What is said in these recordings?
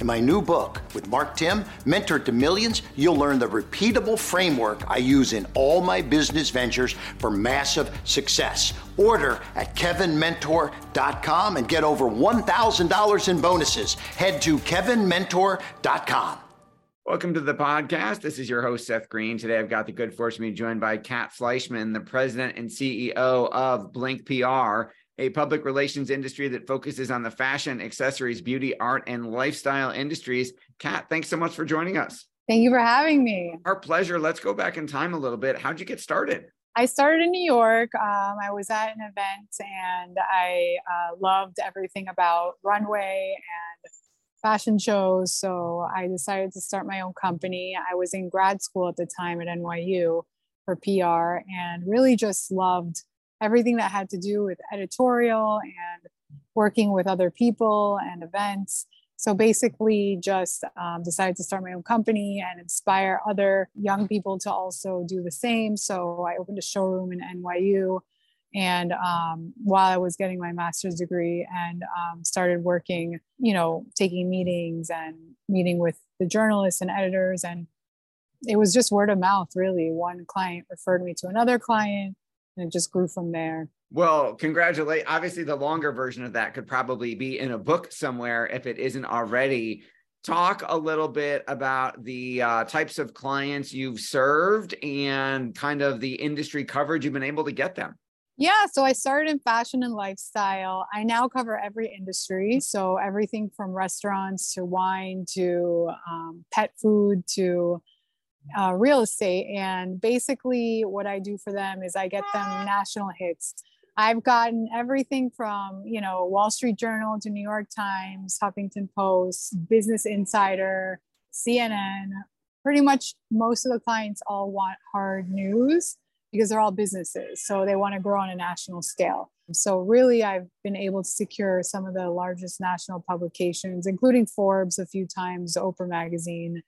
In my new book with Mark Timm, Mentor to Millions, you'll learn the repeatable framework I use in all my business ventures for massive success. Order at kevinmentor.com and get over $1,000 in bonuses. Head to kevinmentor.com. Welcome to the podcast. This is your host, Seth Greene. Today, I've got the good fortune to be joined by Kat Fleischman, the president and CEO of Blink PR a public relations industry that focuses on the fashion, accessories, beauty, art, and lifestyle industries. Kat, thanks so much for joining us. Thank you for having me. Our pleasure. Let's go back in time a little bit. How'd you get started? I started in New York. Um, I was at an event and I uh, loved everything about runway and fashion shows. So I decided to start my own company. I was in grad school at the time at NYU for PR and really just loved everything that had to do with editorial and working with other people and events. So basically, just um, decided to start my own company and inspire other young people to also do the same. So I opened a showroom in NYU. And um, while I was getting my master's degree and um, started working, you know, taking meetings and meeting with the journalists and editors. And it was just word of mouth, really. One client referred me to another client and it just grew from there. Well, congratulate. Obviously, the longer version of that could probably be in a book somewhere if it isn't already. Talk a little bit about the uh, types of clients you've served and kind of the industry coverage you've been able to get them. Yeah, so I started in fashion and lifestyle. I now cover every industry. So everything from restaurants to wine to um, pet food to uh, real estate. And basically, what I do for them is I get them national hits. I've gotten everything from, you know, Wall Street Journal to New York Times, Huffington Post, Business Insider, CNN. Pretty much most of the clients all want hard news because they're all businesses. So they want to grow on a national scale. So, really, I've been able to secure some of the largest national publications, including Forbes a few times, Oprah Magazine,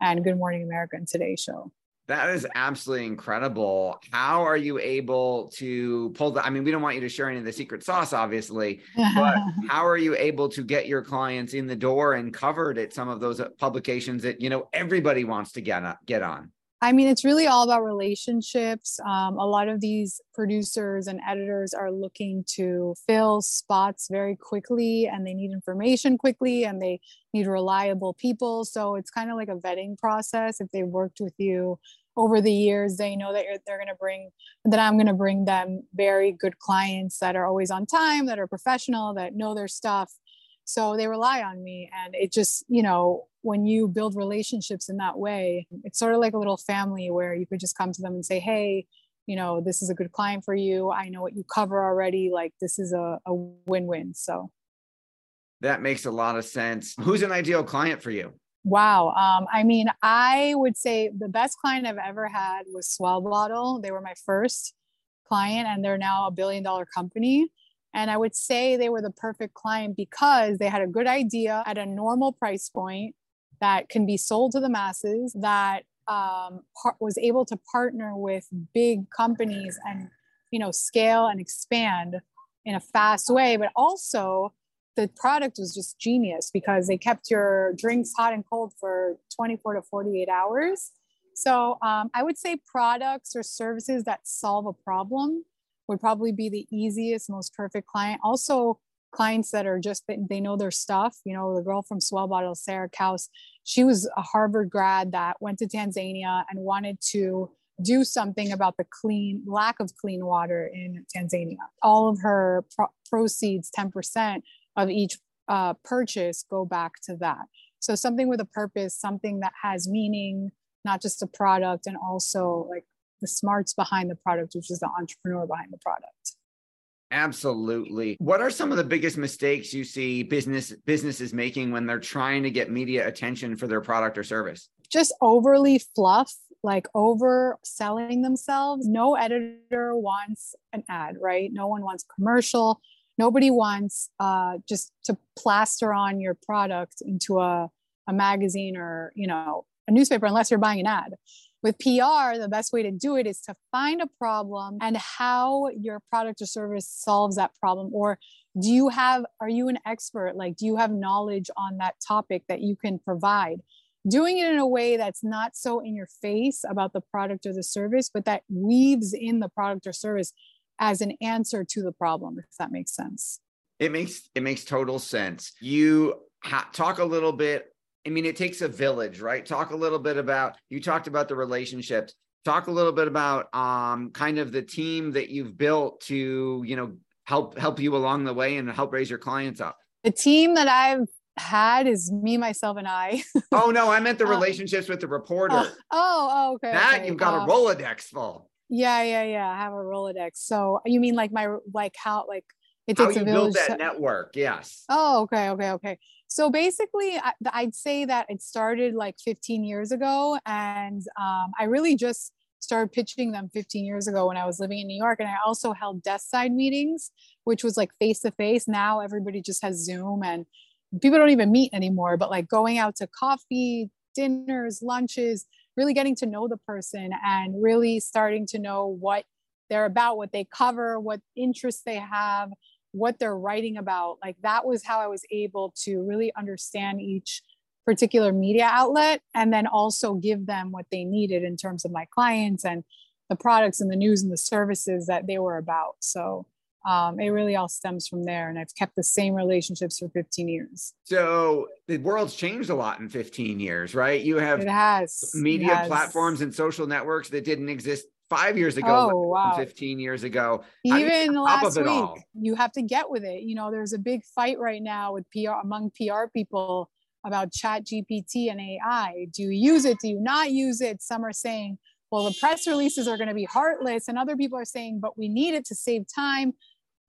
and Good Morning America and Today Show. That is absolutely incredible. How are you able to pull the? I mean, we don't want you to share any of the secret sauce, obviously, but how are you able to get your clients in the door and covered at some of those publications that you know everybody wants to get get on? I mean, it's really all about relationships. Um, a lot of these producers and editors are looking to fill spots very quickly and they need information quickly and they need reliable people. So it's kind of like a vetting process. If they've worked with you over the years, they know that they're going to bring, that I'm going to bring them very good clients that are always on time, that are professional, that know their stuff. So they rely on me. And it just, you know, when you build relationships in that way, it's sort of like a little family where you could just come to them and say, hey, you know, this is a good client for you. I know what you cover already. Like this is a, a win win. So that makes a lot of sense. Who's an ideal client for you? Wow. Um, I mean, I would say the best client I've ever had was S'well Bottle. They were my first client and they're now a billion dollar company. And I would say they were the perfect client because they had a good idea at a normal price point that can be sold to the masses, that um, par- was able to partner with big companies and you know scale and expand in a fast way, but also the product was just genius because they kept your drinks hot and cold for 24 to 48 hours. So um, I would say products or services that solve a problem would probably be the easiest, most perfect client. Also, clients that are just they know their stuff. You know, the girl from S'well Bottle, Sarah Kauss, she was a Harvard grad that went to Tanzania and wanted to do something about the clean lack of clean water in Tanzania. All of her pro- proceeds, 10% of each uh, purchase, go back to that. So something with a purpose, something that has meaning, not just a product, and also like the smarts behind the product, which is the entrepreneur behind the product. Absolutely. What are some of the biggest mistakes you see business businesses making when they're trying to get media attention for their product or service? Just overly fluff, like over selling themselves. No editor wants an ad, right? No one wants commercial. Nobody wants uh, just to plaster on your product into a, a magazine or, you know, a newspaper unless you're buying an ad. With PR, the best way to do it is to find a problem and how your product or service solves that problem. Or do you have, are you an expert? Like, do you have knowledge on that topic that you can provide? Doing it in a way that's not so in your face about the product or the service, but that weaves in the product or service as an answer to the problem, if that makes sense. It makes it makes total sense. You ha- talk a little bit I mean, it takes a village, right? Talk a little bit about you talked about the relationships. Talk a little bit about um, kind of the team that you've built to, you know, help help you along the way and help raise your clients up. The team that I've had is me, myself, and I. oh no, I meant the uh, relationships uh, with the reporter. Uh, oh, oh, okay. That okay. you've got um, a Rolodex full. Yeah, yeah, yeah. I have a Rolodex. So you mean like my like how like it takes a village? how you build that network? Yes. Oh, okay, okay, okay. So basically, I'd say that it started like 15 years ago. And um, I really just started pitching them 15 years ago when I was living in New York. And I also held desk side meetings, which was like face to face. Now everybody just has Zoom and people don't even meet anymore, but like going out to coffee, dinners, lunches, really getting to know the person and really starting to know what they're about, what they cover, what interests they have, what they're writing about like that was how i was able to really understand each particular media outlet and then also give them what they needed in terms of my clients and the products and the news and the services that they were about. So um, it really all stems from there and i've kept the same relationships for 15 years. So the world's changed a lot in 15 years right? You have it has. Media it has. platforms and social networks that didn't exist five years ago, oh, wow. 15 years ago. Even last week, all? you have to get with it. You know, there's a big fight right now with PR among PR people about ChatGPT and AI. Do you use it? Do you not use it? Some are saying, well, the press releases are going to be heartless. And other people are saying, but we need it to save time.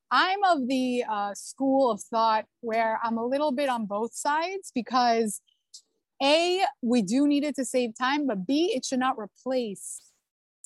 I'm of the uh, school of thought where I'm a little bit on both sides because A, we do need it to save time, but B, it should not replace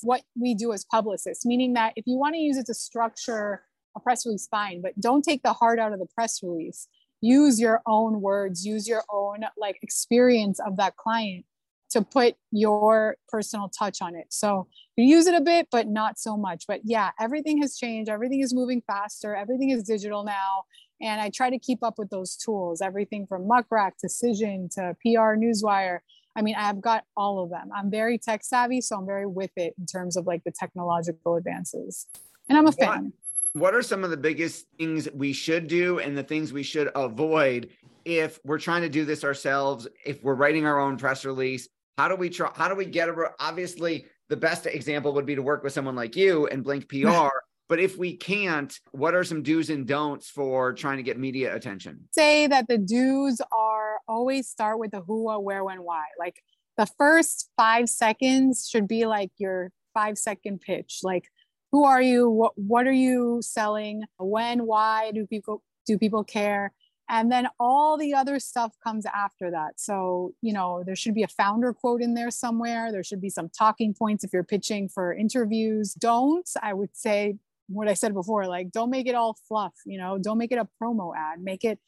what we do as publicists, meaning that if you want to use it to structure a press release, fine, but don't take the heart out of the press release. Use your own words, use your own like experience of that client to put your personal touch on it. So you use it a bit, but not so much. But yeah, everything has changed. Everything is moving faster. Everything is digital now. And I try to keep up with those tools, everything from Muck Rack to Cision to PR Newswire I mean, I've got all of them. I'm very tech savvy, so I'm very with it in terms of like the technological advances. And I'm a fan. What are some of the biggest things we should do and the things we should avoid if we're trying to do this ourselves? If we're writing our own press release, how do we try? How do we get a? Obviously, the best example would be to work with someone like you and Blink PR. But if we can't, what are some do's and don'ts for trying to get media attention? Say that the do's are always start with the who, what, where, when, why. Like the first five seconds should be like your five second pitch. Like, who are you? What, what are you selling? When, why do people do people care? and then all the other stuff comes after that so you know there should be a founder quote in there somewhere there should be some talking points if you're pitching for interviews don't i would say what i said before like don't make it all fluff you know don't make it a promo ad make it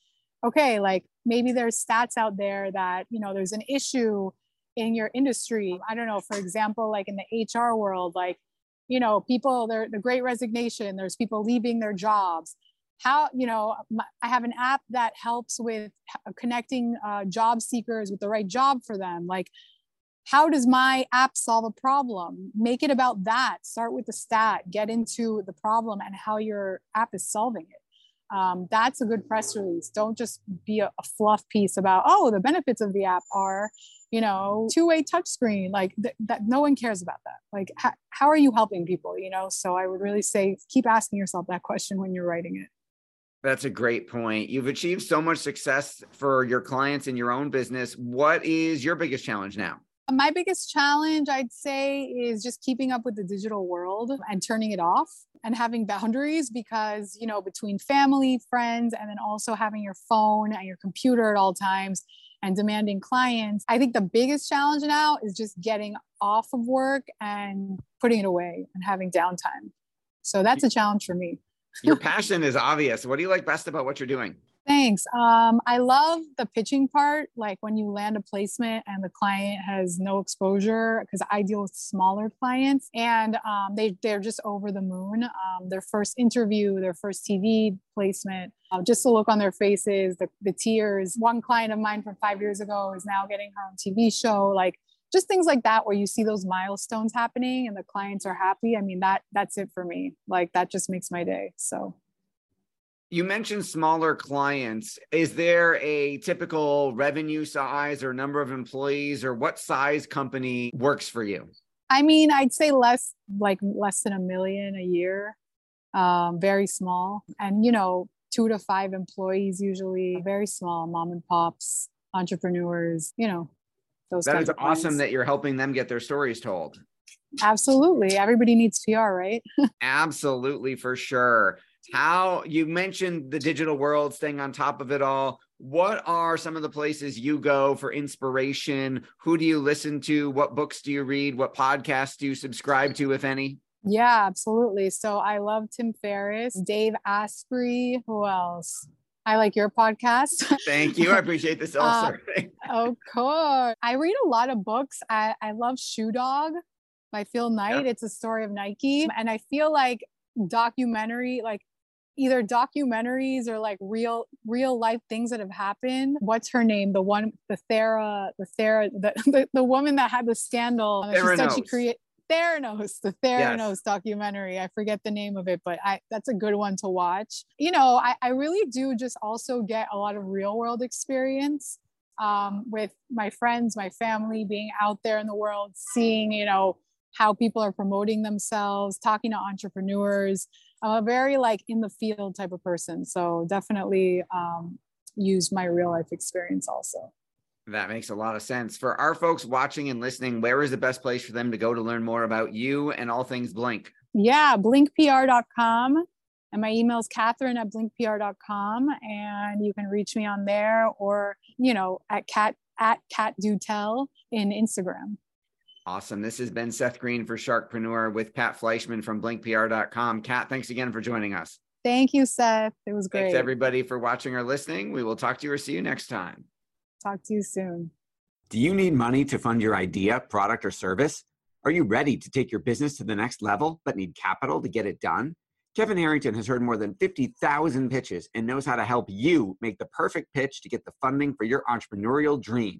okay like maybe there's stats out there that you know there's an issue in your industry. I don't know for example like in the hr world like you know people they're the great resignation there's people leaving their jobs. How you know i have an app that helps with connecting uh, job seekers with the right job for them. Like how does my app solve a problem? Make it about that. Start with the stat. Get into the problem and how your app is solving it um, that's a good press release don't just be a, a, fluff piece about oh the benefits of the app are you know two-way touchscreen like th- that no one cares about that like ha- how are you helping people you know so i would really say keep asking yourself that question when you're writing it that's a great point. You've achieved so much success for your clients in your own business. What is your biggest challenge now? My biggest challenge, I'd say, is just keeping up with the digital world and turning it off and having boundaries because, you know, between family, friends, and then also having your phone and your computer at all times and demanding clients. I think the biggest challenge now is just getting off of work and putting it away and having downtime. So that's a challenge for me your passion is obvious. What do you like best about what you're doing? Thanks. Um, I love the pitching part, like when you land a placement and the client has no exposure, because I deal with smaller clients and um, they, they're just over the moon. Um, their first interview, their first TV placement, uh, just the look on their faces, the, the tears. One client of mine from five years ago is now getting her own TV show. Like just things like that where you see those milestones happening and the clients are happy i mean that that's it for me like that just makes my day so you mentioned smaller clients. Is there a typical revenue size or number of employees or what size company works for you? I mean i'd say less like less than a million a year. Um, very small. And you know two to five employees usually very small mom and pops entrepreneurs you know those that is awesome that you're helping them get their stories told. Absolutely. Everybody needs pr right? Absolutely for sure how you mentioned the digital world staying on top of it all what are some of the places you go for inspiration who do you listen to what books do you read what podcasts do you subscribe to if any yeah absolutely so i love tim ferriss dave asprey who else I like your podcast. Thank you. I appreciate this also. uh, of course. I read a lot of books. I, I love Shoe Dog by Phil Knight. Yep. It's a story of Nike. And I feel like documentary, like either documentaries or like real real life things that have happened. What's her name? The one the Thera, the Thera, the, the, the woman that had the scandal. She said she created Theranos, the Theranos yes. documentary. I forget the name of it, but I that's a good one to watch. You know, I, I really do just also get a lot of real world experience um, with my friends, my family, being out there in the world, seeing, you know, how people are promoting themselves, talking to entrepreneurs. I'm a very like in the field type of person. So definitely um, use my real life experience also. That makes a lot of sense. For our folks watching and listening, where is the best place for them to go to learn more about you and all things Blink? Yeah, blinkpr.com. And my email is Katherine at blinkpr.com. And you can reach me on there or, you know, at cat at cat do tell in Instagram. Awesome. This has been Seth Greene for Sharkpreneur with Kat Fleischman from blinkpr.com. Kat, thanks again for joining us. Thank you, Seth. It was great. Thanks everybody for watching or listening. We will talk to you or see you next time. Talk to you soon. Do you need money to fund your idea, product, or service? Are you ready to take your business to the next level but need capital to get it done? Kevin Harrington has heard more than 50,000 pitches and knows how to help you make the perfect pitch to get the funding for your entrepreneurial dream.